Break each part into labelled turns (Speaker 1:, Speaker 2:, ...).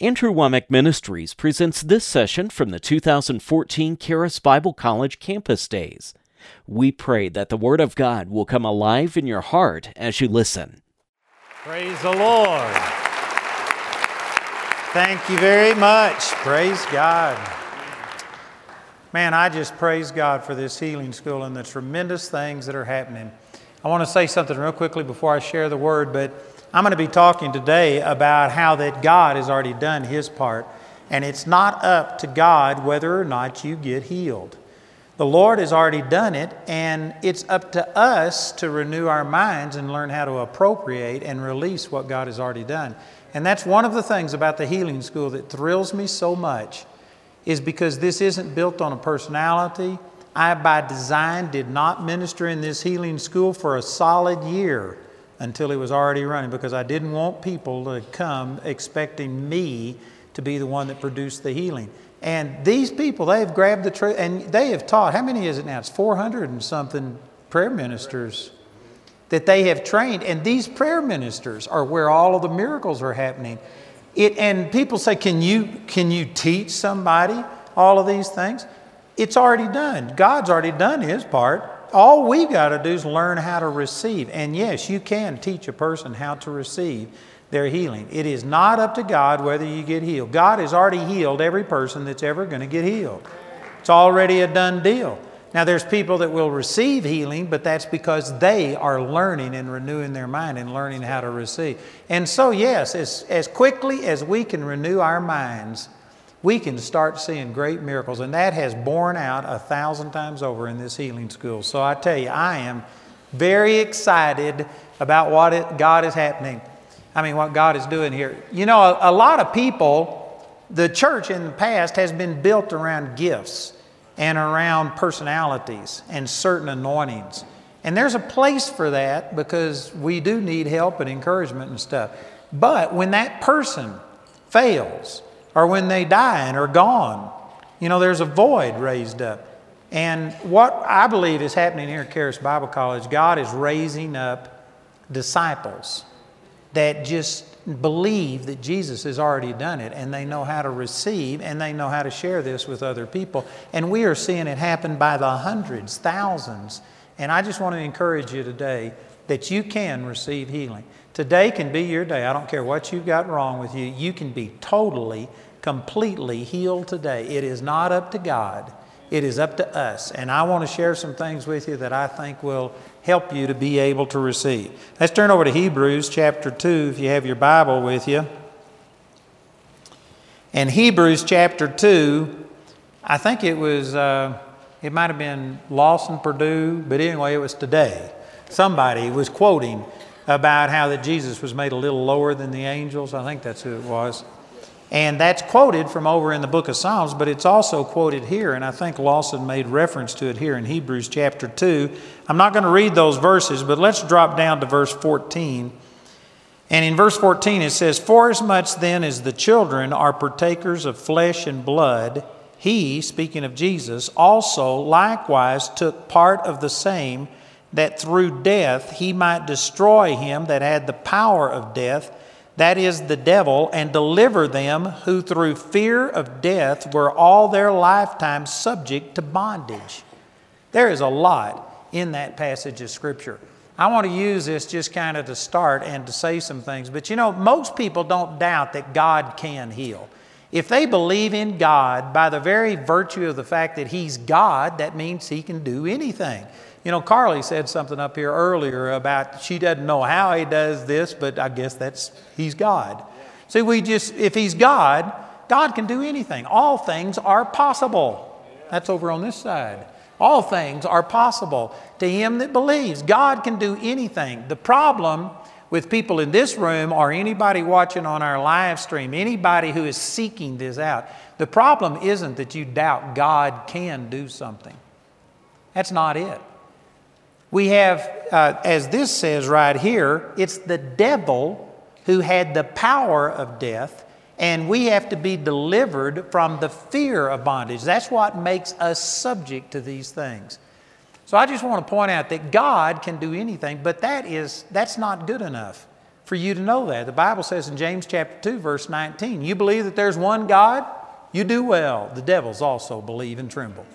Speaker 1: Andrew Wommack Ministries presents this session from the 2014 Charis Bible College Campus Days. We pray that the Word of God will come alive in your heart as you listen.
Speaker 2: Praise the Lord. Thank you very much. Praise God. Man, I just praise God for this healing school and the tremendous things that are happening. I want to say something real quickly before I share the word, but I'm going to be talking today about how that God has already done his part, and it's not up to God whether or not you get healed. The Lord has already done it, and it's up to us to renew our minds and learn how to appropriate and release what God has already done. And that's one of the things about the healing school that thrills me so much is because this isn't built on a personality. I, by design, did not minister in this healing school for a solid year until he was already running because I didn't want people to come expecting me to be the one that produced the healing. And these people, they have grabbed the truth and they have taught. How many is it now? It's 400 and something prayer ministers that they have trained. And these prayer ministers are where all of the miracles are happening. It, and people say, can you, can you teach somebody all of these things? It's already done. God's already done his part all we've got to do is learn how to receive. And yes, you can teach a person how to receive their healing. It is not up to God whether you get healed. God has already healed every person that's ever going to get healed. It's already a done deal. Now, there's people that will receive healing, but that's because they are learning and renewing their mind and learning how to receive. And so, yes, as, as quickly as we can renew our minds, we can start seeing great miracles. And that has borne out a thousand times over in this healing school. So I tell you, I am very excited about what it, God is happening. I mean, what God is doing here. You know, a, a lot of people, the church in the past has been built around gifts and around personalities and certain anointings. And there's a place for that because we do need help and encouragement and stuff. But when that person fails, or when they die and are gone. You know, there's a void raised up. And what I believe is happening here at Charis Bible College, God is raising up disciples that just believe that Jesus has already done it and they know how to receive and they know how to share this with other people. And we are seeing it happen by the hundreds, thousands. And I just want to encourage you today that you can receive healing. Today can be your day. I don't care what you've got wrong with you, you can be totally completely healed today. It is not up to God, it is up to us. And I want to share some things with you that I think will help you to be able to receive. Let's turn over to Hebrews chapter 2 if you have your Bible with you. And Hebrews chapter 2, I think it was, uh, it might have been Lawson Perdue, but anyway, it was today. Somebody was quoting about how that Jesus was made a little lower than the angels. I think that's who it was. And that's quoted from over in the book of Psalms, but it's also quoted here, and I think Lawson made reference to it here in Hebrews chapter 2. I'm not going to read those verses, but let's drop down to verse 14. And in verse 14 it says, Forasmuch then as the children are partakers of flesh and blood, he, speaking of Jesus, also likewise took part of the same, that through death he might destroy him that had the power of death that is the devil, and deliver them who through fear of death were all their lifetime subject to bondage. There is a lot in that passage of Scripture. I want to use this just kind of to start and to say some things. But you know, most people don't doubt that God can heal. If they believe in God by the very virtue of the fact that He's God, that means He can do anything. You know, Carly said something up here earlier about she doesn't know how he does this, but I guess that's he's God. See, we just, if he's God, God can do anything. All things are possible. That's over on this side. All things are possible to him that believes. God can do anything. The problem with people in this room or anybody watching on our live stream, anybody who is seeking this out, the problem isn't that you doubt God can do something. That's not it. We have, uh, as this says right here, it's the devil who had the power of death, and we have to be delivered from the fear of bondage. That's what makes us subject to these things. So I just want to point out that God can do anything, but that is that's not good enough for you to know that. The Bible says in James chapter 2, verse 19, you believe that there's one God, you do well. The devils also believe and tremble.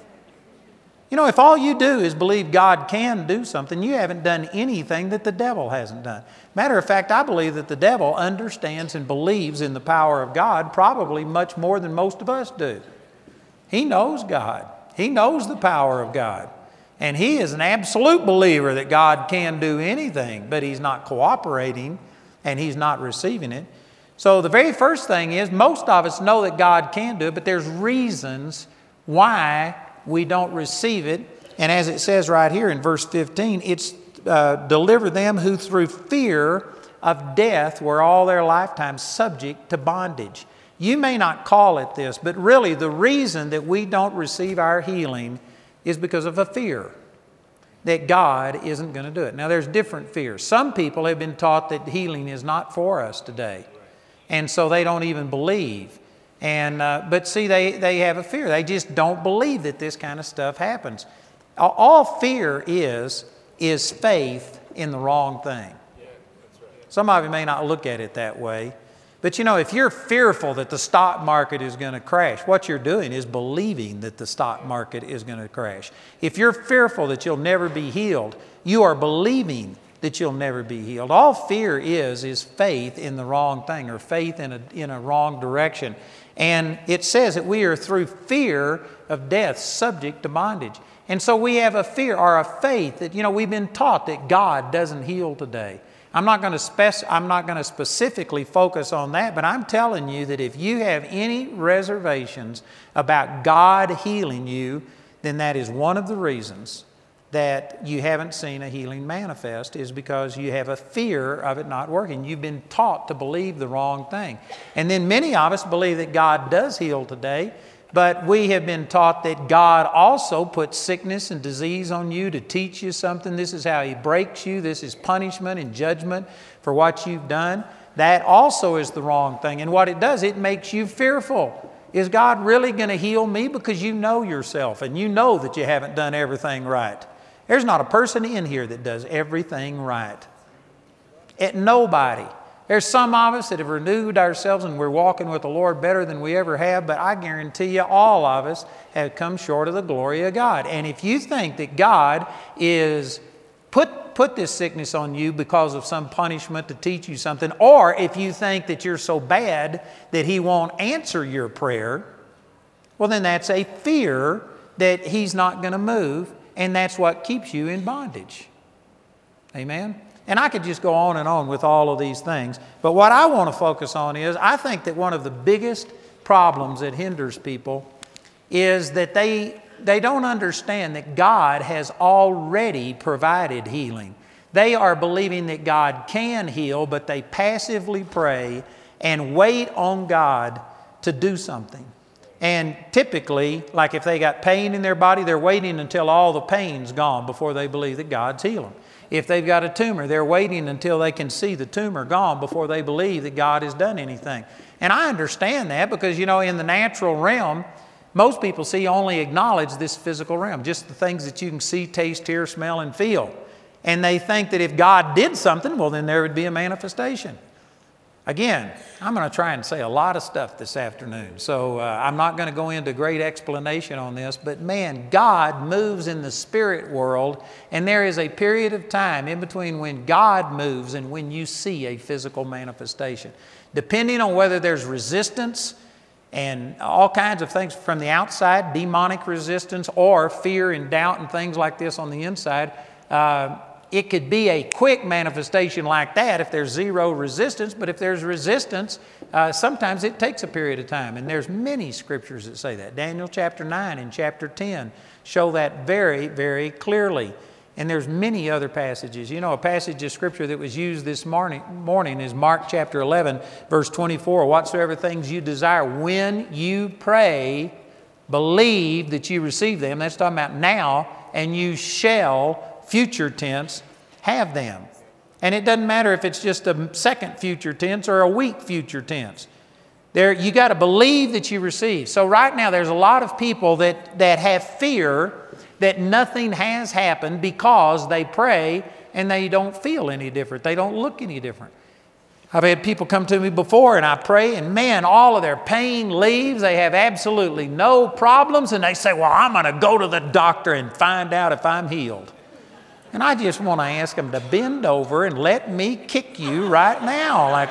Speaker 2: You know, if all you do is believe God can do something, you haven't done anything that the devil hasn't done. Matter of fact, I believe that the devil understands and believes in the power of God probably much more than most of us do. He knows God, he knows the power of God. And he is an absolute believer that God can do anything, but he's not cooperating and he's not receiving it. So the very first thing is most of us know that God can do it, but there's reasons why we don't receive it. And as it says right here in verse 15, it's uh, deliver them who through fear of death were all their lifetime subject to bondage. You may not call it this, but really the reason that we don't receive our healing is because of a fear that God isn't going to do it. Now, there's different fears. Some people have been taught that healing is not for us today, and so they don't even believe. And, uh, but see, they, they have a fear. They just don't believe that this kind of stuff happens. All fear is, is faith in the wrong thing. Some of you may not look at it that way. But you know, if you're fearful that the stock market is going to crash, what you're doing is believing that the stock market is going to crash. If you're fearful that you'll never be healed, you are believing that you'll never be healed. All fear is, is faith in the wrong thing or faith in a, in a wrong direction. And it says that we are through fear of death subject to bondage. And so we have a fear or a faith that, you know, we've been taught that God doesn't heal today. I'm not going to spec- I'm not going to specifically focus on that, but I'm telling you that if you have any reservations about God healing you, then that is one of the reasons that you haven't seen a healing manifest is because you have a fear of it not working. You've been taught to believe the wrong thing. And then many of us believe that God does heal today, but we have been taught that God also puts sickness and disease on you to teach you something. This is how He breaks you. This is punishment and judgment for what you've done. That also is the wrong thing. And what it does, it makes you fearful. Is God really going to heal me? Because you know yourself and you know that you haven't done everything right. There's not a person in here that does everything right. At nobody. There's some of us that have renewed ourselves and we're walking with the Lord better than we ever have, but I guarantee you all of us have come short of the glory of God. And if you think that God is put, put this sickness on you because of some punishment to teach you something, or if you think that you're so bad that He won't answer your prayer, well, then that's a fear that He's not going to move and that's what keeps you in bondage. Amen? And I could just go on and on with all of these things. But what I want to focus on is I think that one of the biggest problems that hinders people is that they, they don't understand that God has already provided healing. They are believing that God can heal, but they passively pray and wait on God to do something. And typically, like if they got pain in their body, they're waiting until all the pain's gone before they believe that God's healing. If they've got a tumor, they're waiting until they can see the tumor gone before they believe that God has done anything. And I understand that because, you know, in the natural realm, most people see only acknowledge this physical realm, just the things that you can see, taste, hear, smell, and feel. And they think that if God did something, well, then there would be a manifestation. Again, I'm going to try and say a lot of stuff this afternoon, so uh, I'm not going to go into great explanation on this, but man, God moves in the spirit world, and there is a period of time in between when God moves and when you see a physical manifestation. Depending on whether there's resistance and all kinds of things from the outside, demonic resistance, or fear and doubt and things like this on the inside. Uh, it could be a quick manifestation like that if there's zero resistance, but if there's resistance, uh, sometimes it takes a period of time. And there's many scriptures that say that. Daniel chapter 9 and chapter 10 show that very, very clearly. And there's many other passages. You know, a passage of scripture that was used this morning, morning is Mark chapter 11, verse 24. Whatsoever things you desire, when you pray, believe that you receive them. That's talking about now, and you shall future tense, have them. And it doesn't matter if it's just a second future tense or a weak future tense. There, you got to believe that you receive. So right now, there's a lot of people that, that have fear that nothing has happened because they pray and they don't feel any different. They don't look any different. I've had people come to me before and I pray, and man, all of their pain leaves. They have absolutely no problems, and they say, Well, I'm going to go to the doctor and find out if I'm healed. And I just want to ask them to bend over and let me kick you right now. Like,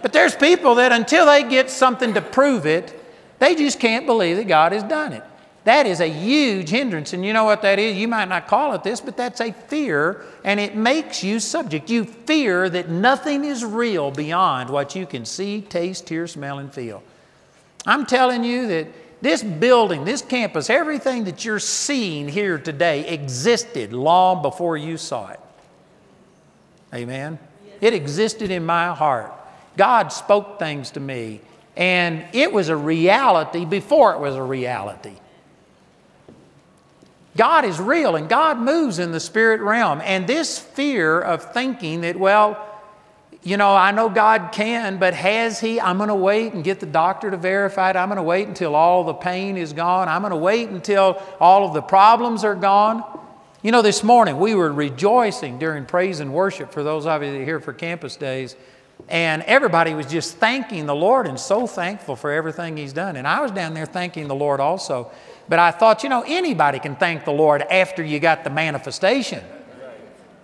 Speaker 2: but there's people that until they get something to prove it, they just can't believe that God has done it. That is a huge hindrance. And you know what that is? You might not call it this, but that's a fear, and it makes you subject. You fear that nothing is real beyond what you can see, taste, hear, smell, and feel. I'm telling you that this building, this campus, everything that you're seeing here today existed long before you saw it. Amen? It existed in my heart. God spoke things to me, and it was a reality before it was a reality. God is real and God moves in the spirit realm. And this fear of thinking that, well, you know, I know God can, but has He? I'm going to wait and get the doctor to verify it. I'm going to wait until all the pain is gone. I'm going to wait until all of the problems are gone. You know, this morning we were rejoicing during praise and worship for those of you that are here for campus days. And everybody was just thanking the Lord and so thankful for everything He's done. And I was down there thanking the Lord also. But I thought, you know, anybody can thank the Lord after you got the manifestation.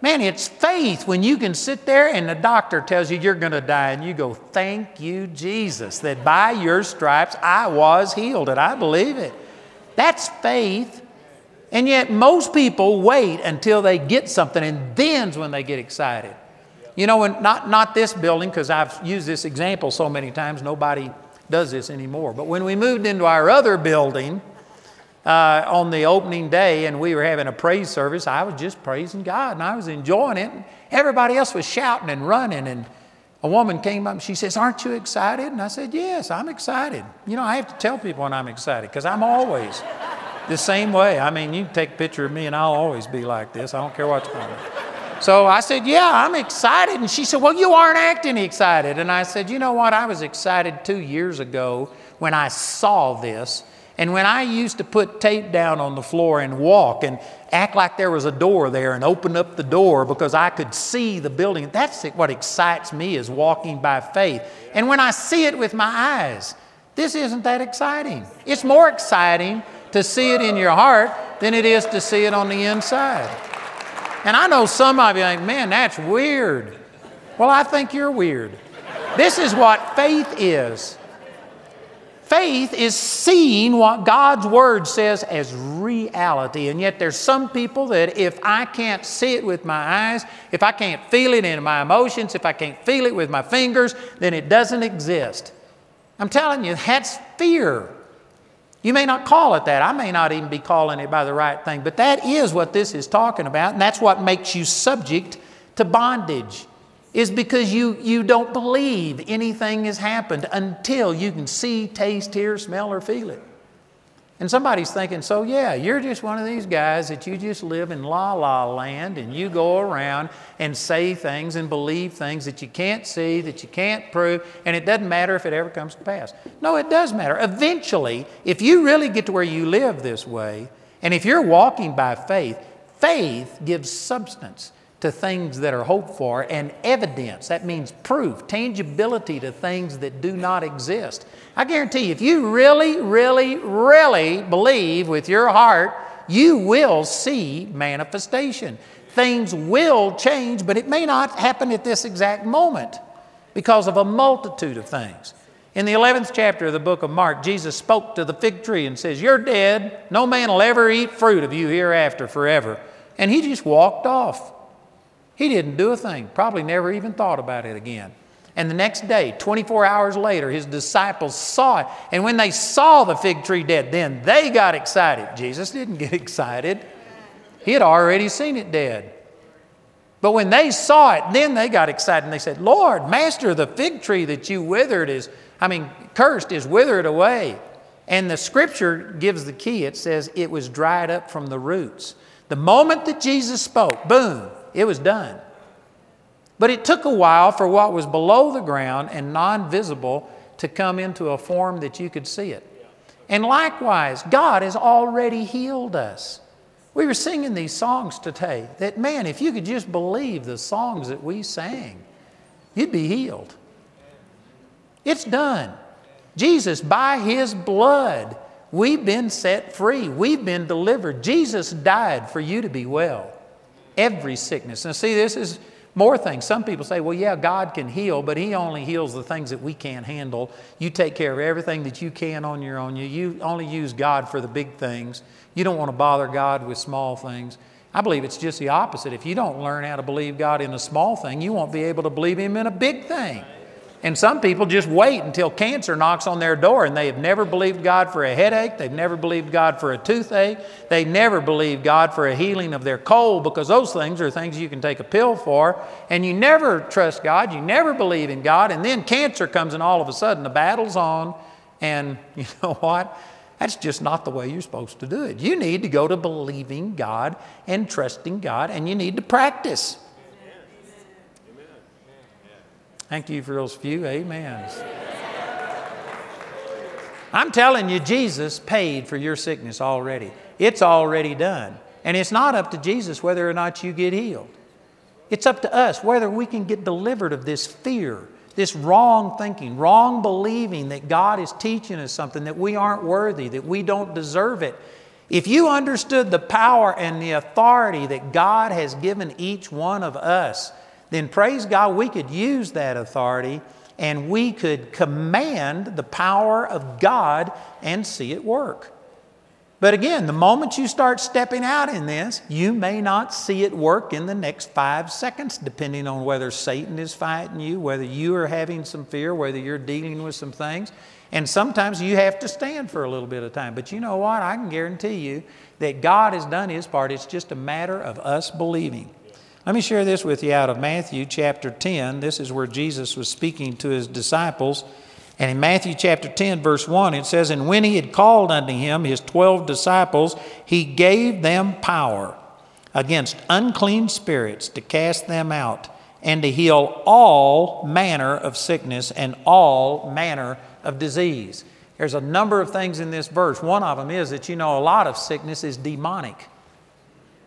Speaker 2: Man, it's faith when you can sit there and the doctor tells you you're going to die and you go, Thank you, Jesus, that by your stripes I was healed, and I believe it. That's faith. And yet, most people wait until they get something, and then's when they get excited. You know, and not, not this building, because I've used this example so many times, nobody does this anymore. But when we moved into our other building, uh, on the opening day and we were having a praise service, I was just praising God and I was enjoying it. Everybody else was shouting and running. And a woman came up and she says, Aren't you excited? And I said, Yes, I'm excited. You know, I have to tell people when I'm excited because I'm always the same way. I mean, you can take a picture of me and I'll always be like this. I don't care what's going on. So I said, Yeah, I'm excited. And she said, Well, you aren't acting excited. And I said, You know what? I was excited two years ago when I saw this and when I used to put tape down on the floor and walk and act like there was a door there and open up the door because I could see the building, that's what excites me is walking by faith. And when I see it with my eyes, this isn't that exciting. It's more exciting to see it in your heart than it is to see it on the inside. And I know some of you think, man, that's weird. Well, I think you're weird. This is what faith is. Faith is seeing what God's Word says as reality. And yet, there's some people that if I can't see it with my eyes, if I can't feel it in my emotions, if I can't feel it with my fingers, then it doesn't exist. I'm telling you, that's fear. You may not call it that. I may not even be calling it by the right thing, but that is what this is talking about, and that's what makes you subject to bondage is because you, you don't believe anything has happened until you can see, taste, hear, smell, or feel it. And somebody's thinking, so yeah, you're just one of these guys that you just live in la la land and you go around and say things and believe things that you can't see, that you can't prove, and it doesn't matter if it ever comes to pass. No, it does matter. Eventually, if you really get to where you live this way, and if you're walking by faith, faith gives substance to things that are hoped for, and evidence, that means proof, tangibility to things that do not exist. I guarantee you, if you really, really, really believe with your heart, you will see manifestation. Things will change, but it may not happen at this exact moment because of a multitude of things. In the 11th chapter of the book of Mark, Jesus spoke to the fig tree and says, You're dead. No man will ever eat fruit of you hereafter forever. And he just walked off. He didn't do a thing, probably never even thought about it again. And the next day, 24 hours later, his disciples saw it. And when they saw the fig tree dead, then they got excited. Jesus didn't get excited, he had already seen it dead. But when they saw it, then they got excited and they said, Lord, Master, the fig tree that you withered is, I mean, cursed is withered away. And the scripture gives the key. It says it was dried up from the roots. The moment that Jesus spoke, boom, it was done. But it took a while for what was below the ground and non visible to come into a form that you could see it. And likewise, God has already healed us. We were singing these songs today that, man, if you could just believe the songs that we sang, you'd be healed. It's done. Jesus, by His blood, we've been set free. We've been delivered. Jesus died for you to be well. Every sickness. Now, see, this is more things. Some people say, well, yeah, God can heal, but He only heals the things that we can't handle. You take care of everything that you can on your own. You, you only use God for the big things. You don't want to bother God with small things. I believe it's just the opposite. If you don't learn how to believe God in a small thing, you won't be able to believe Him in a big thing. And some people just wait until cancer knocks on their door and they have never believed God for a headache. They've never believed God for a toothache. They never believed God for a healing of their cold because those things are things you can take a pill for. And you never trust God. You never believe in God. And then cancer comes and all of a sudden the battle's on. And you know what? That's just not the way you're supposed to do it. You need to go to believing God and trusting God, and you need to practice. Thank you for those few amens. I'm telling you, Jesus paid for your sickness already. It's already done. And it's not up to Jesus whether or not you get healed. It's up to us whether we can get delivered of this fear, this wrong thinking, wrong believing that God is teaching us something, that we aren't worthy, that we don't deserve it. If you understood the power and the authority that God has given each one of us, then praise God, we could use that authority and we could command the power of God and see it work. But again, the moment you start stepping out in this, you may not see it work in the next five seconds, depending on whether Satan is fighting you, whether you are having some fear, whether you're dealing with some things. And sometimes you have to stand for a little bit of time. But you know what? I can guarantee you that God has done His part. It's just a matter of us believing. Let me share this with you out of Matthew chapter 10. This is where Jesus was speaking to his disciples. And in Matthew chapter 10, verse 1, it says, And when he had called unto him his twelve disciples, he gave them power against unclean spirits to cast them out and to heal all manner of sickness and all manner of disease. There's a number of things in this verse. One of them is that you know a lot of sickness is demonic.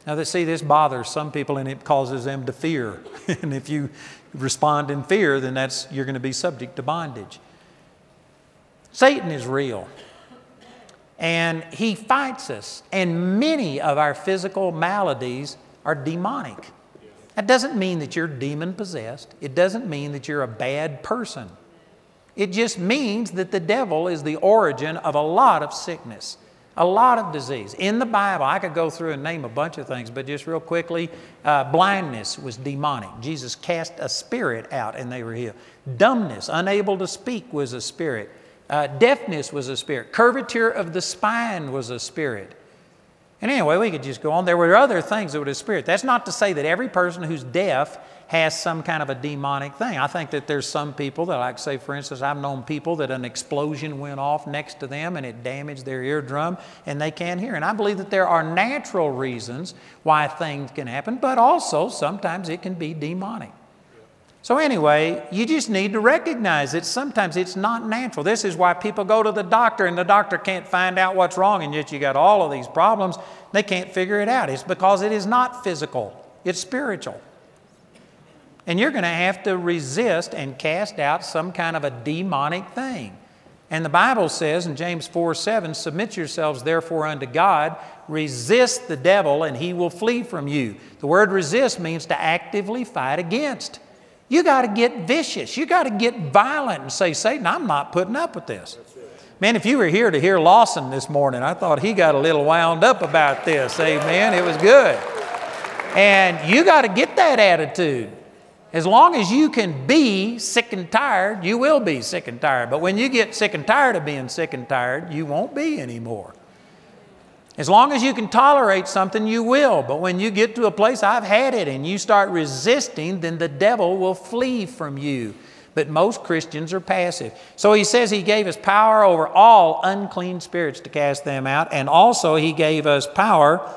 Speaker 2: Now, they see this bothers some people and it causes them to fear. and if you respond in fear, then that's, you're going to be subject to bondage. Satan is real. And he fights us. And many of our physical maladies are demonic. That doesn't mean that you're demon possessed, it doesn't mean that you're a bad person. It just means that the devil is the origin of a lot of sickness. A lot of disease. In the Bible, I could go through and name a bunch of things, but just real quickly, uh, blindness was demonic. Jesus cast a spirit out and they were healed. Dumbness, unable to speak, was a spirit. Uh, deafness was a spirit. Curvature of the spine was a spirit. And anyway, we could just go on. There were other things that were a spirit. That's not to say that every person who's deaf has some kind of a demonic thing. I think that there's some people that, like, say, for instance, I've known people that an explosion went off next to them and it damaged their eardrum and they can't hear. And I believe that there are natural reasons why things can happen, but also sometimes it can be demonic. So, anyway, you just need to recognize that sometimes it's not natural. This is why people go to the doctor and the doctor can't find out what's wrong, and yet you got all of these problems. They can't figure it out. It's because it is not physical, it's spiritual. And you're going to have to resist and cast out some kind of a demonic thing. And the Bible says in James 4 7, Submit yourselves therefore unto God, resist the devil, and he will flee from you. The word resist means to actively fight against. You got to get vicious. You got to get violent and say, Satan, I'm not putting up with this. Man, if you were here to hear Lawson this morning, I thought he got a little wound up about this. Amen. It was good. And you got to get that attitude. As long as you can be sick and tired, you will be sick and tired. But when you get sick and tired of being sick and tired, you won't be anymore. As long as you can tolerate something, you will. But when you get to a place, I've had it, and you start resisting, then the devil will flee from you. But most Christians are passive. So he says he gave us power over all unclean spirits to cast them out, and also he gave us power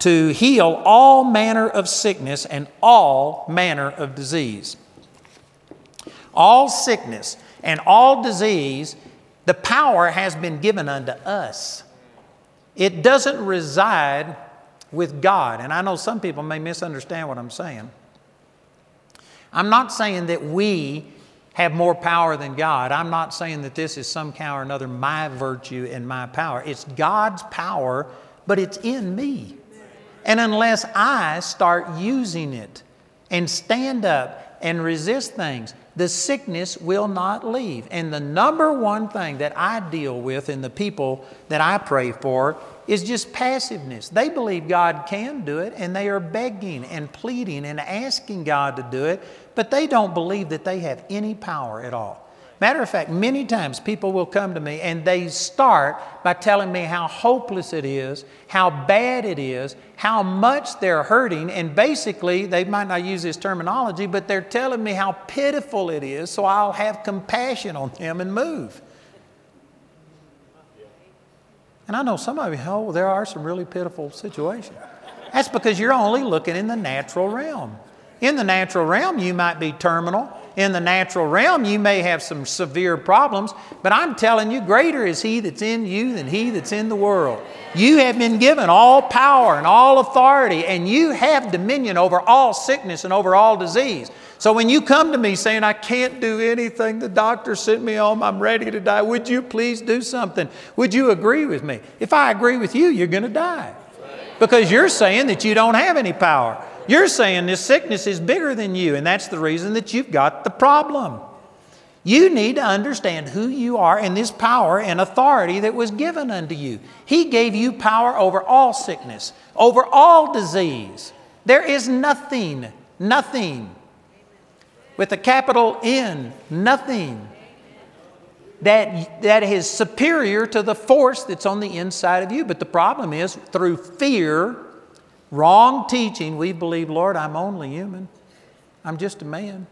Speaker 2: to heal all manner of sickness and all manner of disease. All sickness and all disease, the power has been given unto us. It doesn't reside with God. And I know some people may misunderstand what I'm saying. I'm not saying that we have more power than God. I'm not saying that this is somehow or another my virtue and my power. It's God's power, but it's in me. And unless I start using it and stand up and resist things, the sickness will not leave. And the number one thing that I deal with in the people that I pray for is just passiveness. They believe God can do it and they are begging and pleading and asking God to do it, but they don't believe that they have any power at all. Matter of fact, many times people will come to me and they start by telling me how hopeless it is, how bad it is, how much they're hurting, and basically, they might not use this terminology, but they're telling me how pitiful it is, so I'll have compassion on them and move. And I know some of you, oh, there are some really pitiful situations. That's because you're only looking in the natural realm. In the natural realm, you might be terminal. In the natural realm, you may have some severe problems, but I'm telling you, greater is He that's in you than He that's in the world. You have been given all power and all authority, and you have dominion over all sickness and over all disease. So when you come to me saying, I can't do anything, the doctor sent me home, I'm ready to die, would you please do something? Would you agree with me? If I agree with you, you're going to die. Because you're saying that you don't have any power. You're saying this sickness is bigger than you, and that's the reason that you've got the problem. You need to understand who you are and this power and authority that was given unto you. He gave you power over all sickness, over all disease. There is nothing, nothing with a capital N, nothing that, that is superior to the force that's on the inside of you. But the problem is, through fear, wrong teaching, we believe, Lord, I'm only human. I'm just a man.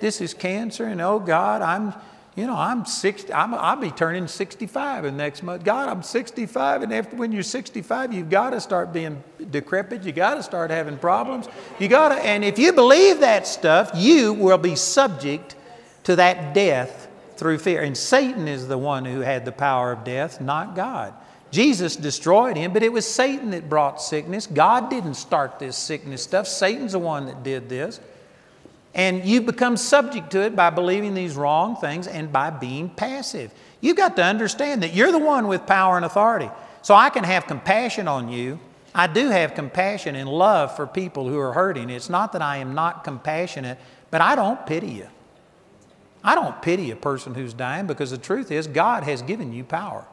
Speaker 2: This is cancer, and oh God, I'm you know, I'm 60, I'm, I'll be turning 65 in next month. God, I'm 65, and after when you're 65, you've got to start being decrepit. You got to start having problems. You got to, and if you believe that stuff, you will be subject to that death through fear. And Satan is the one who had the power of death, not God. Jesus destroyed him, but it was Satan that brought sickness. God didn't start this sickness stuff. Satan's the one that did this. And you become subject to it by believing these wrong things and by being passive. You've got to understand that you're the one with power and authority. So I can have compassion on you. I do have compassion and love for people who are hurting. It's not that I am not compassionate, but I don't pity you. I don't pity a person who's dying because the truth is God has given you power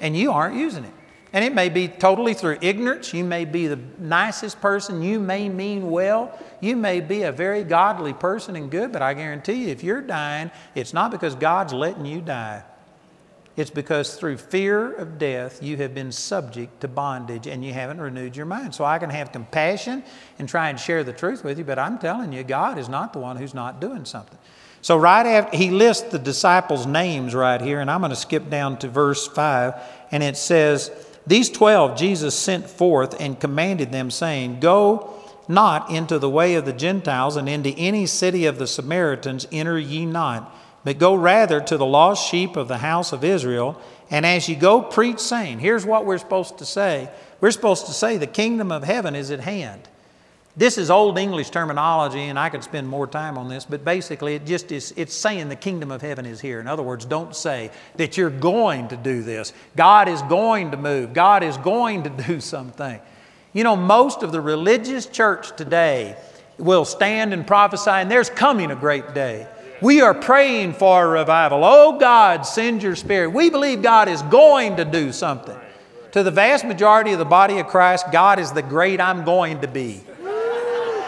Speaker 2: and you aren't using it. And it may be totally through ignorance. You may be the nicest person. You may mean well. You may be a very godly person and good, but I guarantee you, if you're dying, it's not because God's letting you die. It's because through fear of death, you have been subject to bondage and you haven't renewed your mind. So I can have compassion and try and share the truth with you, but I'm telling you, God is not the one who's not doing something. So, right after he lists the disciples' names right here, and I'm going to skip down to verse 5, and it says, these twelve Jesus sent forth and commanded them, saying, Go not into the way of the Gentiles, and into any city of the Samaritans enter ye not, but go rather to the lost sheep of the house of Israel. And as ye go, preach, saying, Here's what we're supposed to say. We're supposed to say, The kingdom of heaven is at hand. This is old English terminology, and I could spend more time on this, but basically it just is it's saying the kingdom of heaven is here. In other words, don't say that you're going to do this. God is going to move. God is going to do something. You know, most of the religious church today will stand and prophesy, and there's coming a great day. We are praying for a revival. Oh God, send your spirit. We believe God is going to do something. To the vast majority of the body of Christ, God is the great I'm going to be.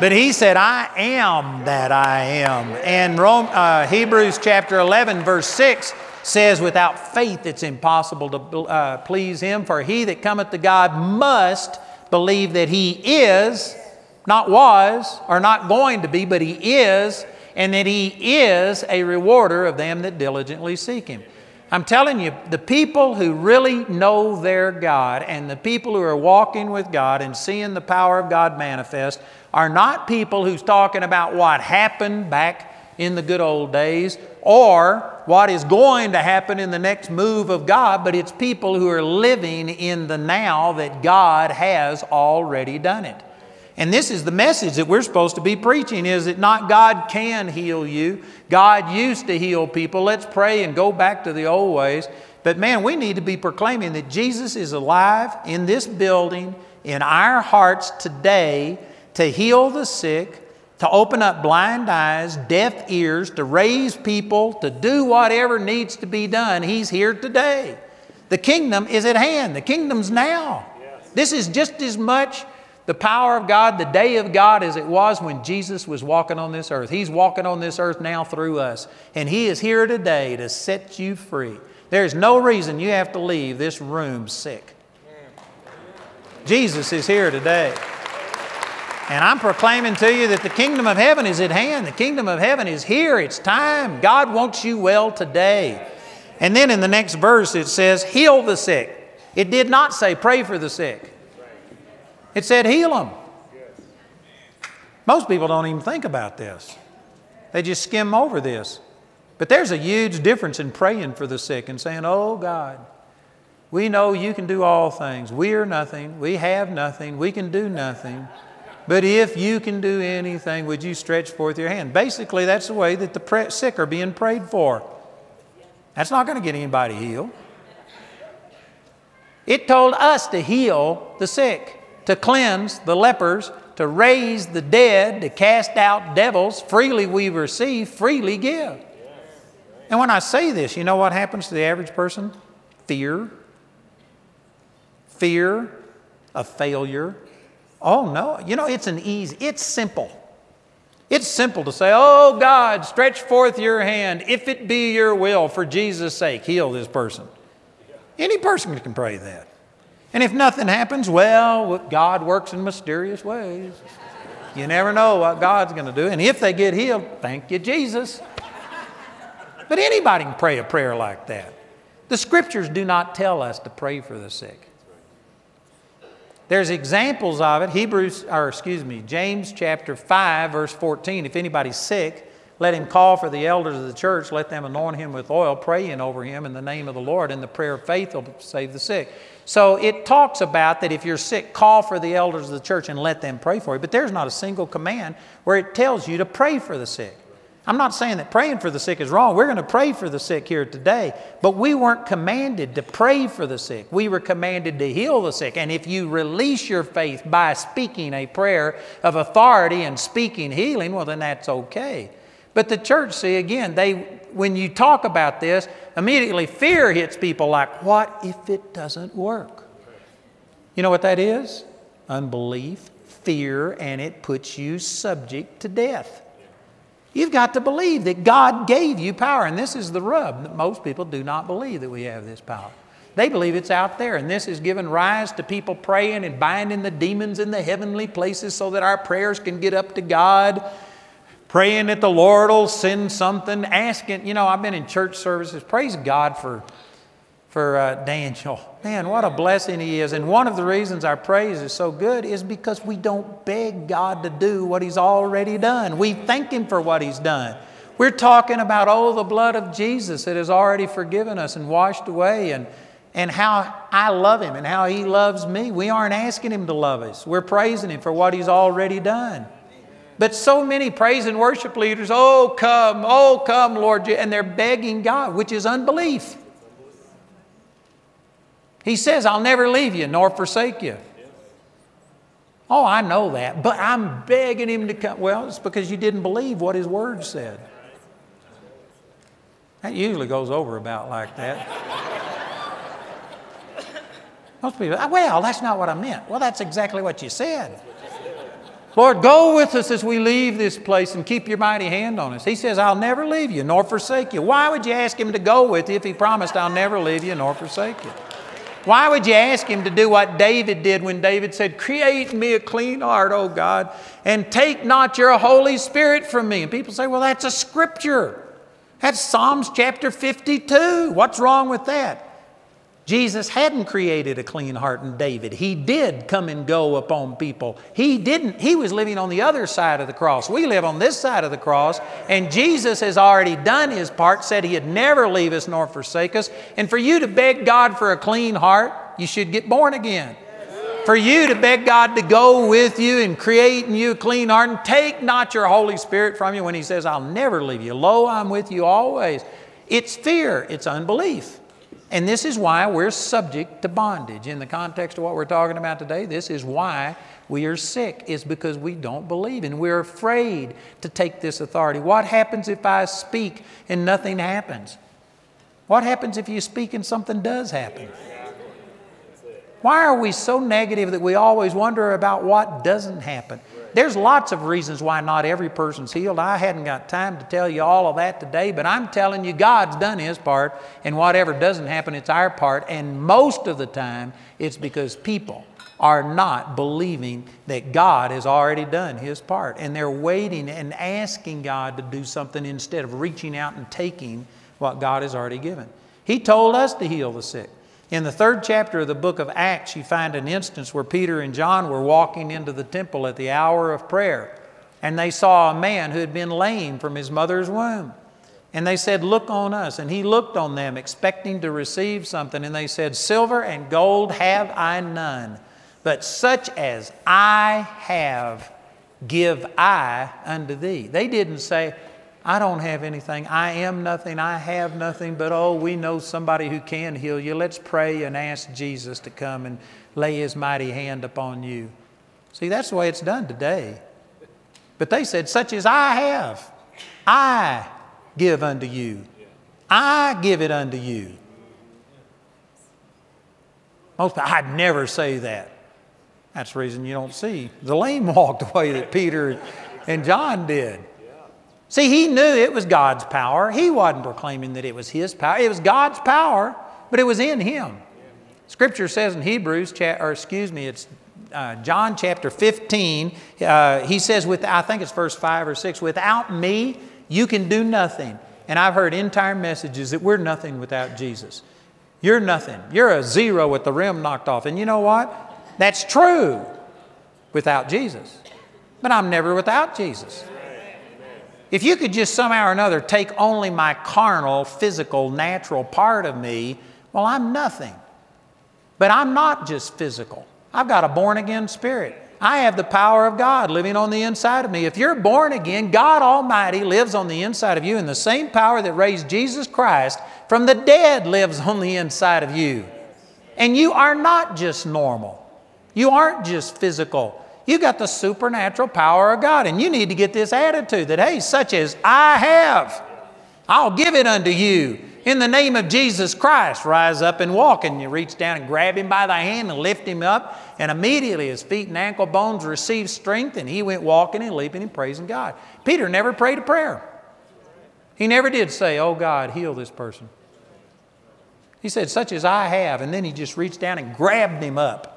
Speaker 2: But he said, I am that I am. And Rome, uh, Hebrews chapter 11, verse 6 says, Without faith it's impossible to uh, please him, for he that cometh to God must believe that he is, not was, or not going to be, but he is, and that he is a rewarder of them that diligently seek him. I'm telling you, the people who really know their God and the people who are walking with God and seeing the power of God manifest are not people who's talking about what happened back in the good old days or what is going to happen in the next move of God, but it's people who are living in the now that God has already done it. And this is the message that we're supposed to be preaching is that not God can heal you. God used to heal people. Let's pray and go back to the old ways. But man, we need to be proclaiming that Jesus is alive in this building, in our hearts today, to heal the sick, to open up blind eyes, deaf ears, to raise people, to do whatever needs to be done. He's here today. The kingdom is at hand, the kingdom's now. Yes. This is just as much the power of God, the day of God, as it was when Jesus was walking on this earth. He's walking on this earth now through us, and He is here today to set you free. There's no reason you have to leave this room sick. Jesus is here today. And I'm proclaiming to you that the kingdom of heaven is at hand. The kingdom of heaven is here. It's time. God wants you well today. And then in the next verse it says, Heal the sick. It did not say pray for the sick, it said heal them. Most people don't even think about this, they just skim over this. But there's a huge difference in praying for the sick and saying, Oh God, we know you can do all things. We are nothing. We have nothing. We can do nothing. But if you can do anything, would you stretch forth your hand? Basically, that's the way that the sick are being prayed for. That's not going to get anybody healed. It told us to heal the sick, to cleanse the lepers, to raise the dead, to cast out devils. Freely we receive, freely give. And when I say this, you know what happens to the average person? Fear. Fear of failure, Oh, no. You know, it's an easy, it's simple. It's simple to say, Oh, God, stretch forth your hand, if it be your will, for Jesus' sake, heal this person. Any person can pray that. And if nothing happens, well, God works in mysterious ways. You never know what God's going to do. And if they get healed, thank you, Jesus. But anybody can pray a prayer like that. The scriptures do not tell us to pray for the sick. There's examples of it. Hebrews, or excuse me, James chapter 5, verse 14. If anybody's sick, let him call for the elders of the church, let them anoint him with oil, praying over him in the name of the Lord, and the prayer of faith will save the sick. So it talks about that if you're sick, call for the elders of the church and let them pray for you. But there's not a single command where it tells you to pray for the sick. I'm not saying that praying for the sick is wrong. We're going to pray for the sick here today. But we weren't commanded to pray for the sick. We were commanded to heal the sick. And if you release your faith by speaking a prayer of authority and speaking healing, well, then that's okay. But the church, see, again, they, when you talk about this, immediately fear hits people like, what if it doesn't work? You know what that is? Unbelief, fear, and it puts you subject to death. You've got to believe that God gave you power. And this is the rub. That most people do not believe that we have this power. They believe it's out there. And this has given rise to people praying and binding the demons in the heavenly places so that our prayers can get up to God. Praying that the Lord will send something, asking. You know, I've been in church services. Praise God for for uh, Daniel. Man, what a blessing he is. And one of the reasons our praise is so good is because we don't beg God to do what he's already done. We thank him for what he's done. We're talking about, oh, the blood of Jesus that has already forgiven us and washed away, and, and how I love him and how he loves me. We aren't asking him to love us, we're praising him for what he's already done. But so many praise and worship leaders, oh, come, oh, come, Lord, and they're begging God, which is unbelief. He says, I'll never leave you nor forsake you. Oh, I know that, but I'm begging him to come. Well, it's because you didn't believe what his word said. That usually goes over about like that. Most people, ah, well, that's not what I meant. Well, that's exactly what you said. Lord, go with us as we leave this place and keep your mighty hand on us. He says, I'll never leave you nor forsake you. Why would you ask him to go with you if he promised, I'll never leave you nor forsake you? Why would you ask him to do what David did when David said, Create me a clean heart, O God, and take not your Holy Spirit from me? And people say, Well, that's a scripture. That's Psalms chapter 52. What's wrong with that? Jesus hadn't created a clean heart in David. He did come and go upon people. He didn't, he was living on the other side of the cross. We live on this side of the cross, and Jesus has already done his part, said he'd never leave us nor forsake us. And for you to beg God for a clean heart, you should get born again. For you to beg God to go with you and create in you a clean heart and take not your Holy Spirit from you when He says, I'll never leave you. Lo, I'm with you always. It's fear, it's unbelief. And this is why we're subject to bondage. In the context of what we're talking about today, this is why we are sick, is because we don't believe and we're afraid to take this authority. What happens if I speak and nothing happens? What happens if you speak and something does happen? Why are we so negative that we always wonder about what doesn't happen? There's lots of reasons why not every person's healed. I hadn't got time to tell you all of that today, but I'm telling you, God's done His part, and whatever doesn't happen, it's our part. And most of the time, it's because people are not believing that God has already done His part. And they're waiting and asking God to do something instead of reaching out and taking what God has already given. He told us to heal the sick. In the third chapter of the book of Acts, you find an instance where Peter and John were walking into the temple at the hour of prayer, and they saw a man who had been lame from his mother's womb. And they said, Look on us. And he looked on them, expecting to receive something. And they said, Silver and gold have I none, but such as I have give I unto thee. They didn't say, I don't have anything. I am nothing. I have nothing. But oh, we know somebody who can heal you. Let's pray and ask Jesus to come and lay his mighty hand upon you. See, that's the way it's done today. But they said, Such as I have, I give unto you. I give it unto you. Most I'd never say that. That's the reason you don't see the lame walk the way that Peter and John did. See, he knew it was God's power. He wasn't proclaiming that it was his power. It was God's power, but it was in him. Scripture says in Hebrews, or excuse me, it's uh, John chapter 15. Uh, he says, with, I think it's verse 5 or 6, without me, you can do nothing. And I've heard entire messages that we're nothing without Jesus. You're nothing. You're a zero with the rim knocked off. And you know what? That's true without Jesus. But I'm never without Jesus. If you could just somehow or another take only my carnal, physical, natural part of me, well, I'm nothing. But I'm not just physical. I've got a born again spirit. I have the power of God living on the inside of me. If you're born again, God Almighty lives on the inside of you, and the same power that raised Jesus Christ from the dead lives on the inside of you. And you are not just normal, you aren't just physical. You got the supernatural power of God. And you need to get this attitude that, hey, such as I have, I'll give it unto you. In the name of Jesus Christ, rise up and walk. And you reach down and grab him by the hand and lift him up. And immediately his feet and ankle bones received strength, and he went walking and leaping and praising God. Peter never prayed a prayer. He never did say, Oh God, heal this person. He said, Such as I have. And then he just reached down and grabbed him up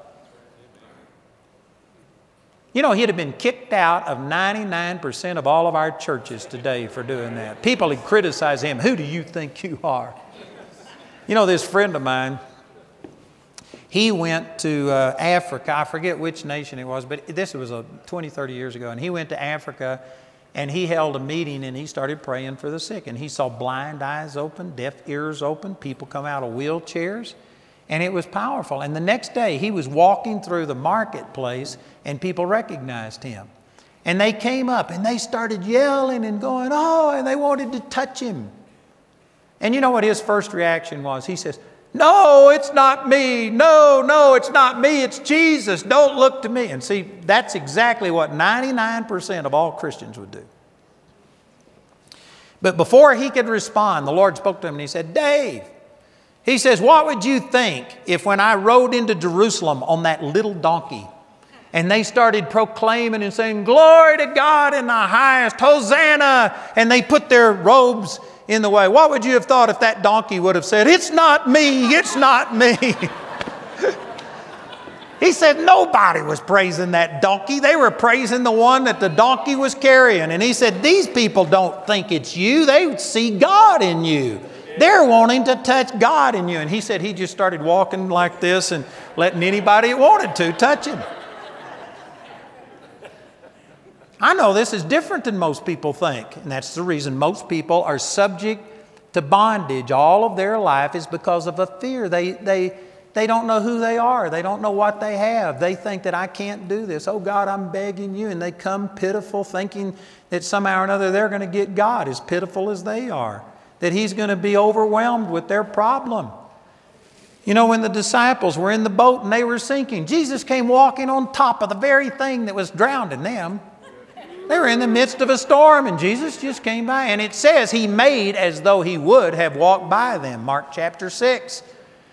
Speaker 2: you know, he'd have been kicked out of 99% of all of our churches today for doing that. People would criticize him. Who do you think you are? You know, this friend of mine, he went to uh, Africa. I forget which nation it was, but this was a 20, 30 years ago. And he went to Africa and he held a meeting and he started praying for the sick. And he saw blind eyes open, deaf ears open, people come out of wheelchairs. And it was powerful. And the next day, he was walking through the marketplace, and people recognized him. And they came up and they started yelling and going, Oh, and they wanted to touch him. And you know what his first reaction was? He says, No, it's not me. No, no, it's not me. It's Jesus. Don't look to me. And see, that's exactly what 99% of all Christians would do. But before he could respond, the Lord spoke to him and he said, Dave, he says, What would you think if when I rode into Jerusalem on that little donkey and they started proclaiming and saying, Glory to God in the highest, Hosanna, and they put their robes in the way? What would you have thought if that donkey would have said, It's not me, it's not me? he said, Nobody was praising that donkey. They were praising the one that the donkey was carrying. And he said, These people don't think it's you, they see God in you. They're wanting to touch God in you. And he said he just started walking like this and letting anybody that wanted to touch him. I know this is different than most people think, and that's the reason most people are subject to bondage all of their life is because of a fear. They, they, they don't know who they are. They don't know what they have. They think that I can't do this. Oh God, I'm begging you. And they come pitiful, thinking that somehow or another they're going to get God as pitiful as they are, that He's going to be overwhelmed with their problem. You know, when the disciples were in the boat and they were sinking, Jesus came walking on top of the very thing that was drowning them. They were in the midst of a storm and Jesus just came by. And it says he made as though he would have walked by them. Mark chapter 6.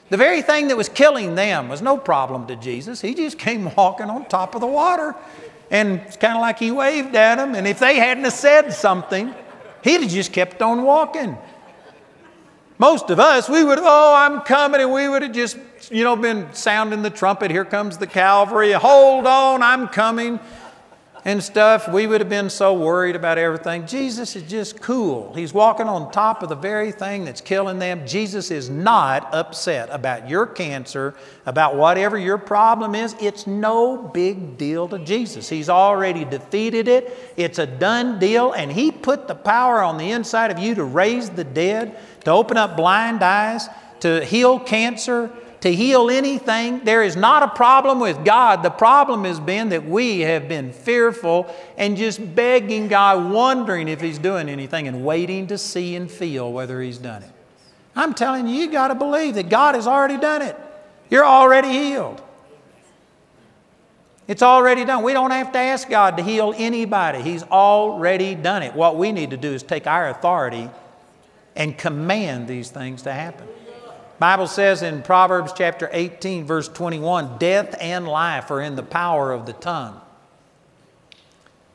Speaker 2: The very thing that was killing them was no problem to Jesus. He just came walking on top of the water. And it's kind of like he waved at them. And if they hadn't have said something, he'd have just kept on walking. Most of us, we would, oh, I'm coming, and we would have just, you know, been sounding the trumpet. Here comes the Calvary. Hold on, I'm coming and stuff, we would have been so worried about everything. Jesus is just cool. He's walking on top of the very thing that's killing them. Jesus is not upset about your cancer, about whatever your problem is. It's no big deal to Jesus. He's already defeated it, it's a done deal, and He put the power on the inside of you to raise the dead, to open up blind eyes, to heal cancer to heal anything. There is not a problem with God. The problem has been that we have been fearful and just begging God, wondering if He's doing anything and waiting to see and feel whether He's done it. I'm telling you, you got to believe that God has already done it. You're already healed. It's already done. We don't have to ask God to heal anybody. He's already done it. What we need to do is take our authority and command these things to happen. Bible says in Proverbs chapter 18 verse 21, death and life are in the power of the tongue.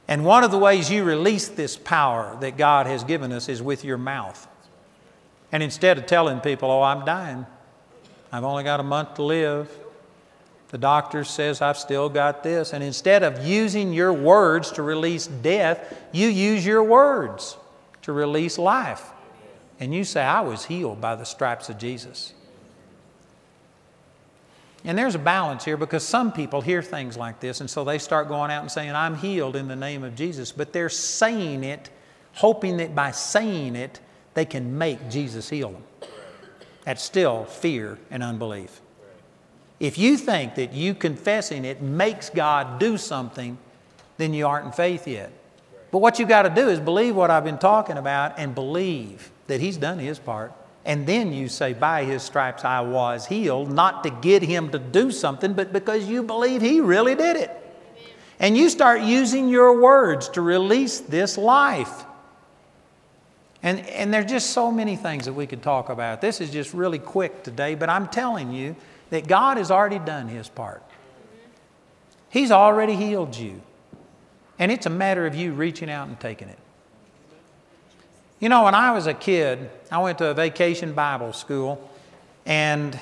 Speaker 2: And one of the ways you release this power that God has given us is with your mouth. And instead of telling people, "Oh, I'm dying. I've only got a month to live." The doctor says I've still got this. And instead of using your words to release death, you use your words to release life. And you say, I was healed by the stripes of Jesus. And there's a balance here because some people hear things like this and so they start going out and saying, I'm healed in the name of Jesus. But they're saying it, hoping that by saying it, they can make Jesus heal them. That's still fear and unbelief. If you think that you confessing it makes God do something, then you aren't in faith yet. But what you've got to do is believe what I've been talking about and believe that He's done His part. And then you say, By his stripes I was healed, not to get him to do something, but because you believe he really did it. And you start using your words to release this life. And, and there's just so many things that we could talk about. This is just really quick today, but I'm telling you that God has already done his part. He's already healed you. And it's a matter of you reaching out and taking it. You know, when I was a kid, I went to a vacation Bible school, and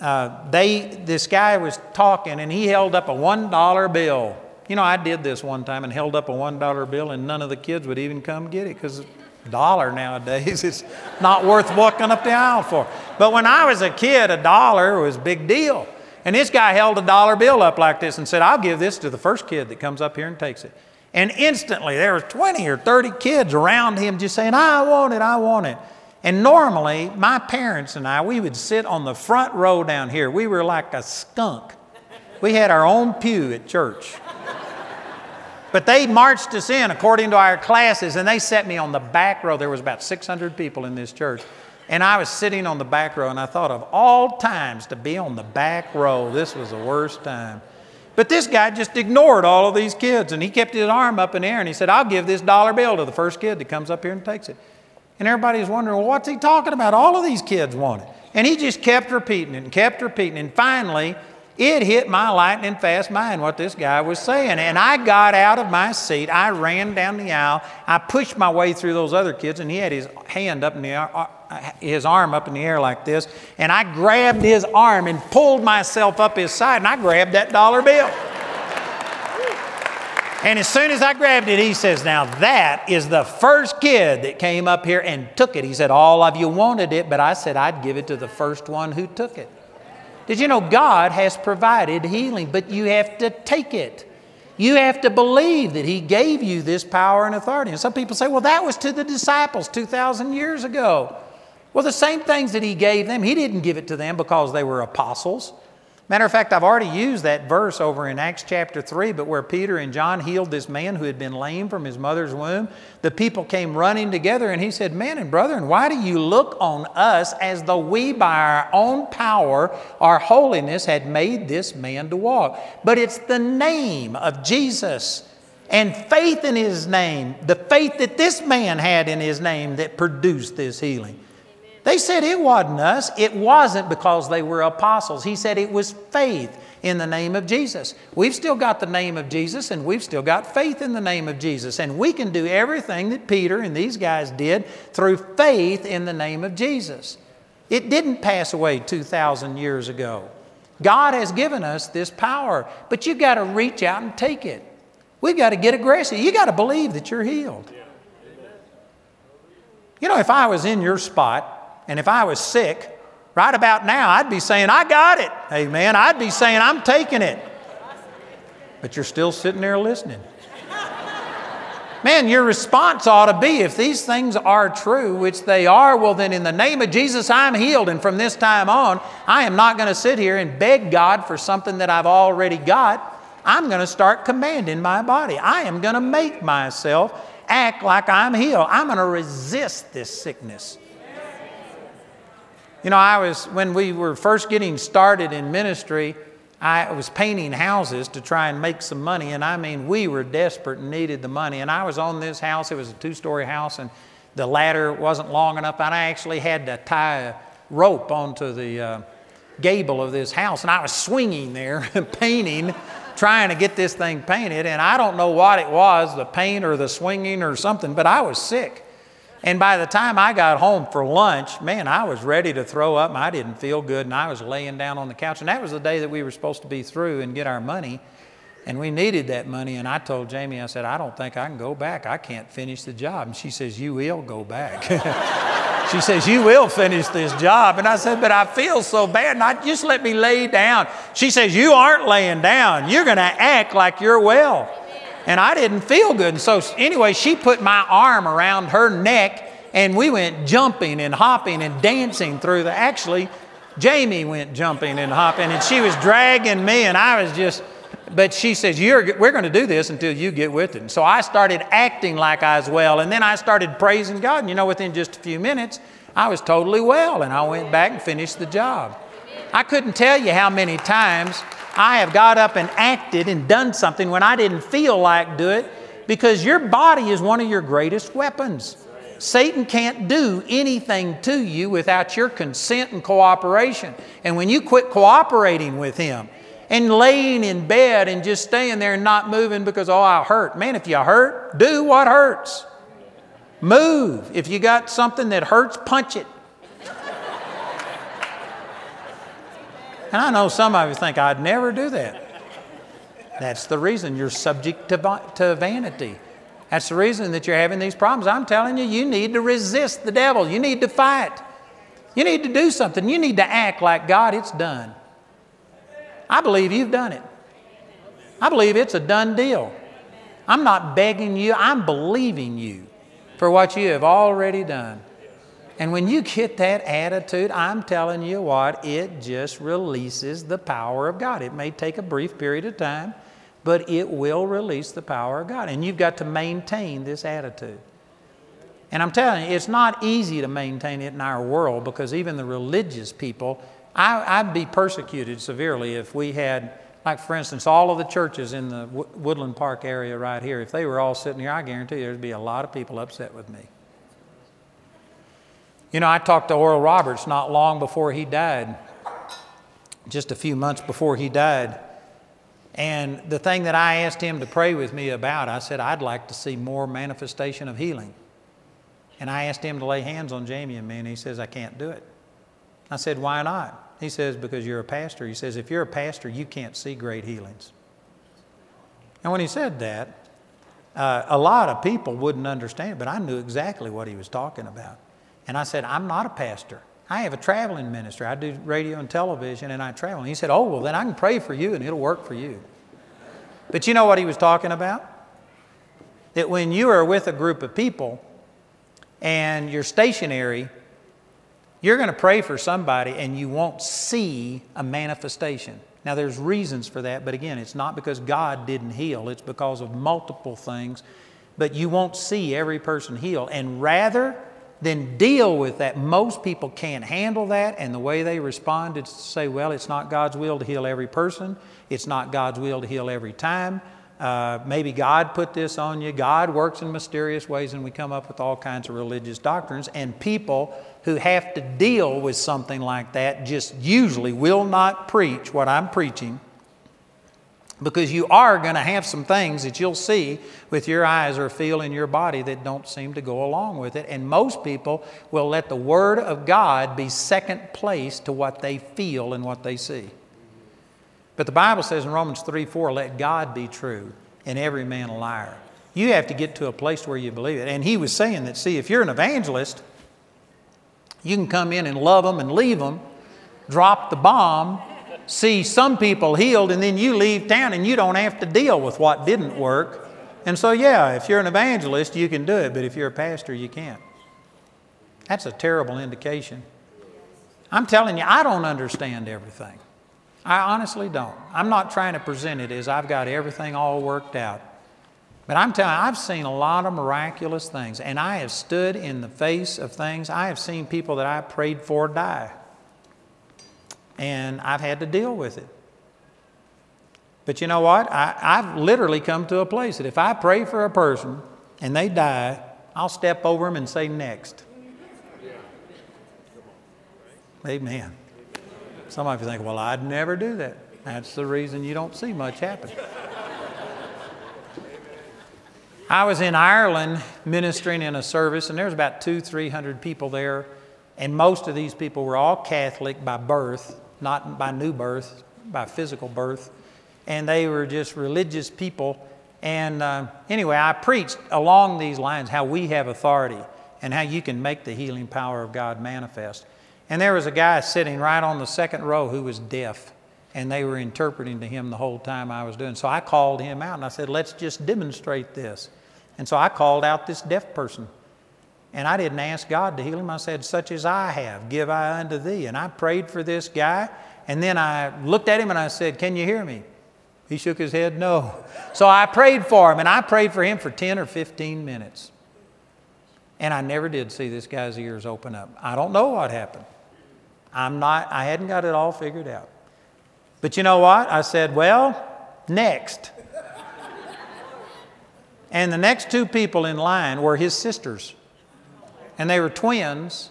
Speaker 2: uh, they, this guy was talking, and he held up a $1 bill. You know, I did this one time and held up a $1 bill, and none of the kids would even come get it because a dollar nowadays is not worth walking up the aisle for. But when I was a kid, a dollar was a big deal. And this guy held a dollar bill up like this and said, I'll give this to the first kid that comes up here and takes it. And instantly there was 20 or 30 kids around him just saying, I want it, I want it. And normally, my parents and I, we would sit on the front row down here. We were like a skunk. We had our own pew at church. But they marched us in according to our classes, and they set me on the back row. There was about 600 people in this church. And I was sitting on the back row, and I thought of all times to be on the back row, this was the worst time. But this guy just ignored all of these kids and he kept his arm up in the air and he said, I'll give this dollar bill to the first kid that comes up here and takes it. And everybody's wondering, well, what's he talking about? All of these kids want it. And he just kept repeating it and kept repeating it. And finally, it hit my lightning fast mind what this guy was saying. And I got out of my seat. I ran down the aisle. I pushed my way through those other kids, and he had his hand up in the air, his arm up in the air like this. And I grabbed his arm and pulled myself up his side, and I grabbed that dollar bill. And as soon as I grabbed it, he says, Now that is the first kid that came up here and took it. He said, All of you wanted it, but I said I'd give it to the first one who took it. Did you know God has provided healing, but you have to take it? You have to believe that He gave you this power and authority. And some people say, Well, that was to the disciples 2,000 years ago. Well, the same things that He gave them, He didn't give it to them because they were apostles. Matter of fact, I've already used that verse over in Acts chapter 3, but where Peter and John healed this man who had been lame from his mother's womb, the people came running together and he said, Man and brethren, why do you look on us as though we by our own power, our holiness, had made this man to walk? But it's the name of Jesus and faith in his name, the faith that this man had in his name that produced this healing. They said it wasn't us. It wasn't because they were apostles. He said it was faith in the name of Jesus. We've still got the name of Jesus and we've still got faith in the name of Jesus. And we can do everything that Peter and these guys did through faith in the name of Jesus. It didn't pass away 2,000 years ago. God has given us this power, but you've got to reach out and take it. We've got to get aggressive. You've got to believe that you're healed. You know, if I was in your spot, and if I was sick, right about now, I'd be saying, I got it. Amen. I'd be saying, I'm taking it. But you're still sitting there listening. Man, your response ought to be if these things are true, which they are, well, then in the name of Jesus, I'm healed. And from this time on, I am not going to sit here and beg God for something that I've already got. I'm going to start commanding my body. I am going to make myself act like I'm healed. I'm going to resist this sickness. You know, I was, when we were first getting started in ministry, I was painting houses to try and make some money. And I mean, we were desperate and needed the money. And I was on this house, it was a two story house, and the ladder wasn't long enough. And I actually had to tie a rope onto the uh, gable of this house. And I was swinging there, painting, trying to get this thing painted. And I don't know what it was the paint or the swinging or something, but I was sick. And by the time I got home for lunch, man, I was ready to throw up. I didn't feel good, and I was laying down on the couch. And that was the day that we were supposed to be through and get our money. And we needed that money. And I told Jamie, I said, I don't think I can go back. I can't finish the job. And she says, You will go back. she says, You will finish this job. And I said, But I feel so bad. And I just let me lay down. She says, You aren't laying down. You're going to act like you're well and I didn't feel good. And so, anyway, she put my arm around her neck, and we went jumping and hopping and dancing through the. Actually, Jamie went jumping and hopping, and she was dragging me, and I was just. But she says, You're, We're going to do this until you get with it. And so I started acting like I was well, and then I started praising God. And you know, within just a few minutes, I was totally well, and I went back and finished the job. I couldn't tell you how many times I have got up and acted and done something when I didn't feel like do it because your body is one of your greatest weapons. Satan can't do anything to you without your consent and cooperation. And when you quit cooperating with him and laying in bed and just staying there and not moving because, oh, I hurt. Man, if you hurt, do what hurts. Move. If you got something that hurts, punch it. And I know some of you think, I'd never do that. That's the reason you're subject to, to vanity. That's the reason that you're having these problems. I'm telling you, you need to resist the devil. You need to fight. You need to do something. You need to act like God, it's done. I believe you've done it. I believe it's a done deal. I'm not begging you, I'm believing you for what you have already done. And when you get that attitude, I'm telling you what, it just releases the power of God. It may take a brief period of time, but it will release the power of God. And you've got to maintain this attitude. And I'm telling you, it's not easy to maintain it in our world because even the religious people, I, would be persecuted severely if we had, like for instance, all of the churches in the Woodland Park area right here, if they were all sitting here, I guarantee there'd be a lot of people upset with me. You know, I talked to Oral Roberts not long before he died, just a few months before he died. And the thing that I asked him to pray with me about, I said, I'd like to see more manifestation of healing. And I asked him to lay hands on Jamie and me, and he says, I can't do it. I said, Why not? He says, Because you're a pastor. He says, If you're a pastor, you can't see great healings. And when he said that, uh, a lot of people wouldn't understand, but I knew exactly what he was talking about. And I said, I'm not a pastor. I have a traveling ministry. I do radio and television and I travel. And he said, Oh, well, then I can pray for you and it'll work for you. But you know what he was talking about? That when you are with a group of people and you're stationary, you're going to pray for somebody and you won't see a manifestation. Now, there's reasons for that, but again, it's not because God didn't heal, it's because of multiple things. But you won't see every person heal. And rather than deal with that, most people can't handle that, and the way they respond is to say, well, it's not God's will to heal every person, it's not God's will to heal every time. Uh, maybe God put this on you. God works in mysterious ways, and we come up with all kinds of religious doctrines. And people who have to deal with something like that just usually will not preach what I'm preaching because you are going to have some things that you'll see with your eyes or feel in your body that don't seem to go along with it. And most people will let the Word of God be second place to what they feel and what they see. But the Bible says in Romans 3 4, let God be true and every man a liar. You have to get to a place where you believe it. And he was saying that, see, if you're an evangelist, you can come in and love them and leave them, drop the bomb, see some people healed, and then you leave town and you don't have to deal with what didn't work. And so, yeah, if you're an evangelist, you can do it, but if you're a pastor, you can't. That's a terrible indication. I'm telling you, I don't understand everything. I honestly don't. I'm not trying to present it as I've got everything all worked out. But I'm telling you, I've seen a lot of miraculous things, and I have stood in the face of things. I have seen people that I prayed for die, and I've had to deal with it. But you know what? I, I've literally come to a place that if I pray for a person and they die, I'll step over them and say, Next. Amen. Some of you think, well, I'd never do that. That's the reason you don't see much happen. I was in Ireland ministering in a service, and there was about two, three hundred people there, and most of these people were all Catholic by birth, not by new birth, by physical birth, and they were just religious people. And uh, anyway, I preached along these lines how we have authority and how you can make the healing power of God manifest. And there was a guy sitting right on the second row who was deaf, and they were interpreting to him the whole time I was doing. So I called him out and I said, Let's just demonstrate this. And so I called out this deaf person. And I didn't ask God to heal him. I said, Such as I have, give I unto thee. And I prayed for this guy. And then I looked at him and I said, Can you hear me? He shook his head, No. So I prayed for him, and I prayed for him for 10 or 15 minutes. And I never did see this guy's ears open up. I don't know what happened. I'm not, I hadn't got it all figured out. But you know what? I said, well, next. and the next two people in line were his sisters. And they were twins,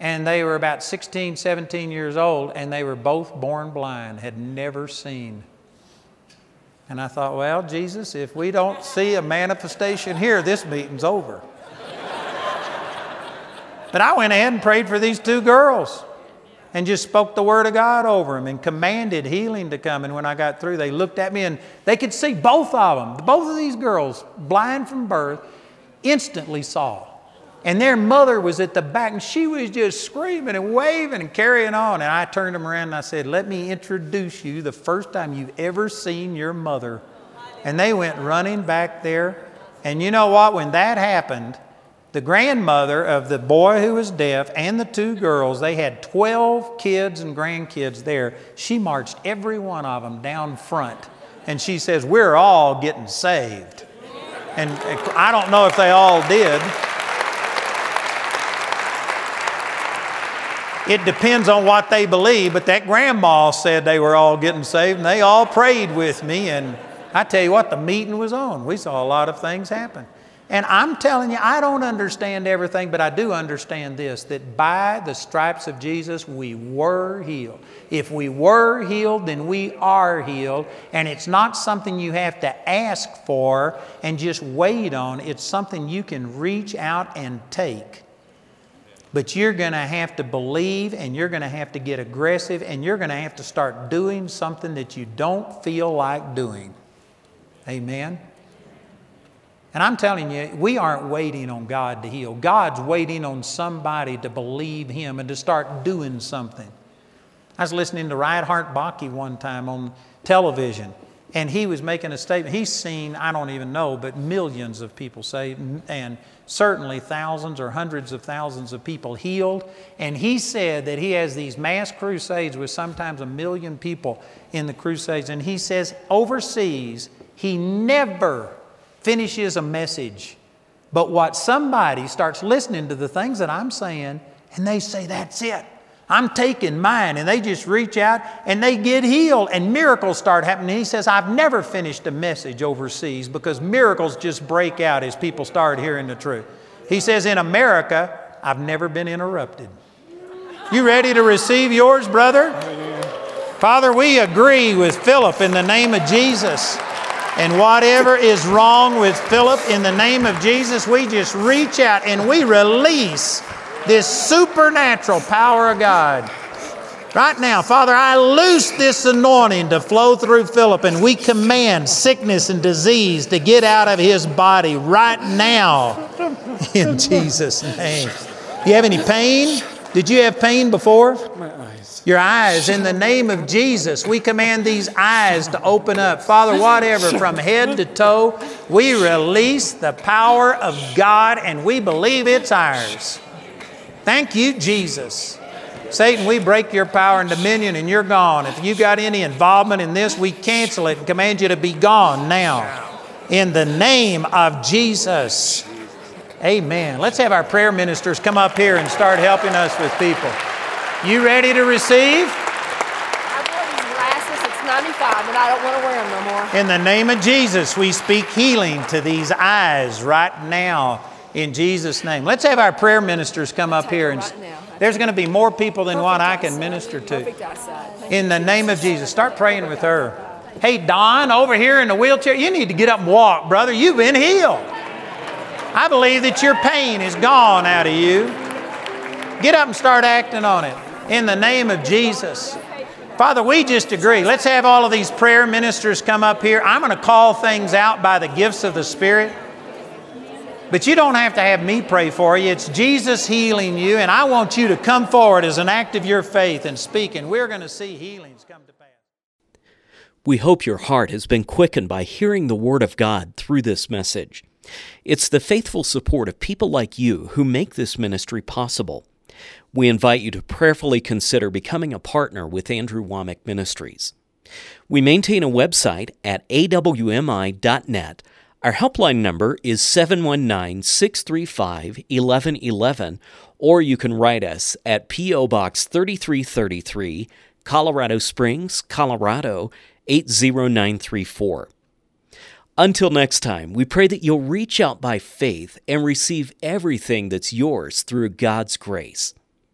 Speaker 2: and they were about 16, 17 years old, and they were both born blind, had never seen. And I thought, well, Jesus, if we don't see a manifestation here, this meeting's over. but I went ahead and prayed for these two girls and just spoke the word of God over them and commanded healing to come. And when I got through, they looked at me and they could see both of them. Both of these girls, blind from birth, instantly saw. And their mother was at the back and she was just screaming and waving and carrying on. And I turned them around and I said, Let me introduce you the first time you've ever seen your mother. And they went running back there. And you know what? When that happened, the grandmother of the boy who was deaf and the two girls, they had 12 kids and grandkids there. She marched every one of them down front. And she says, We're all getting saved. And I don't know if they all did. It depends on what they believe, but that grandma said they were all getting saved and they all prayed with me. And I tell you what, the meeting was on. We saw a lot of things happen. And I'm telling you, I don't understand everything, but I do understand this that by the stripes of Jesus, we were healed. If we were healed, then we are healed. And it's not something you have to ask for and just wait on, it's something you can reach out and take. But you're going to have to believe and you're going to have to get aggressive and you're going to have to start doing something that you don't feel like doing. Amen. And I'm telling you, we aren't waiting on God to heal. God's waiting on somebody to believe Him and to start doing something. I was listening to Reinhard Bonnke one time on television, and he was making a statement. He's seen, I don't even know, but millions of people saved, and certainly thousands or hundreds of thousands of people healed. And he said that he has these mass crusades with sometimes a million people in the crusades. And he says overseas, he never finishes a message. But what somebody starts listening to the things that I'm saying, and they say, That's it. I'm taking mine. And they just reach out and they get healed, and miracles start happening. He says, I've never finished a message overseas because miracles just break out as people start hearing the truth. He says, In America, I've never been interrupted. You ready to receive yours, brother? Father, we agree with Philip in the name of Jesus. And whatever is wrong with Philip, in the name of Jesus, we just reach out and we release this supernatural power of God. Right now, Father, I loose this anointing to flow through Philip, and we command sickness and disease to get out of his body right now in Jesus' name. Do You have any pain? Did you have pain before? your eyes. In the name of Jesus, we command these eyes to open up. Father, whatever, from head to toe, we release the power of God and we believe it's ours. Thank you, Jesus. Satan, we break your power and dominion and you're gone. If you got any involvement in this, we cancel it and command you to be gone now. In the name of Jesus. Amen. Let's have our prayer ministers come up here and start helping us with people. You ready to receive?
Speaker 3: I wore these glasses. It's 95, and I don't want to wear them no more.
Speaker 2: In the name of Jesus, we speak healing to these eyes right now. In Jesus' name. Let's have our prayer ministers come up here. And there's going to be more people than what I can minister to. In the name of Jesus. Start praying with her. Hey, Don, over here in the wheelchair, you need to get up and walk, brother. You've been healed. I believe that your pain is gone out of you. Get up and start acting on it in the name of Jesus. Father, we just agree. Let's have all of these prayer ministers come up here. I'm going to call things out by the gifts of the Spirit. But you don't have to have me pray for you. It's Jesus healing you, and I want you to come forward as an act of your faith and speak, and we're going to see healings come to pass.
Speaker 1: We hope your heart has been quickened by hearing the Word of God through this message. It's the faithful support of people like you who make this ministry possible we invite you to prayerfully consider becoming a partner with Andrew Wommack Ministries. We maintain a website at awmi.net. Our helpline number is 719 635 1111, or you can write us at P.O. Box 3333, Colorado Springs, Colorado 80934. Until next time, we pray that you'll reach out by faith and receive everything that's yours through God's grace.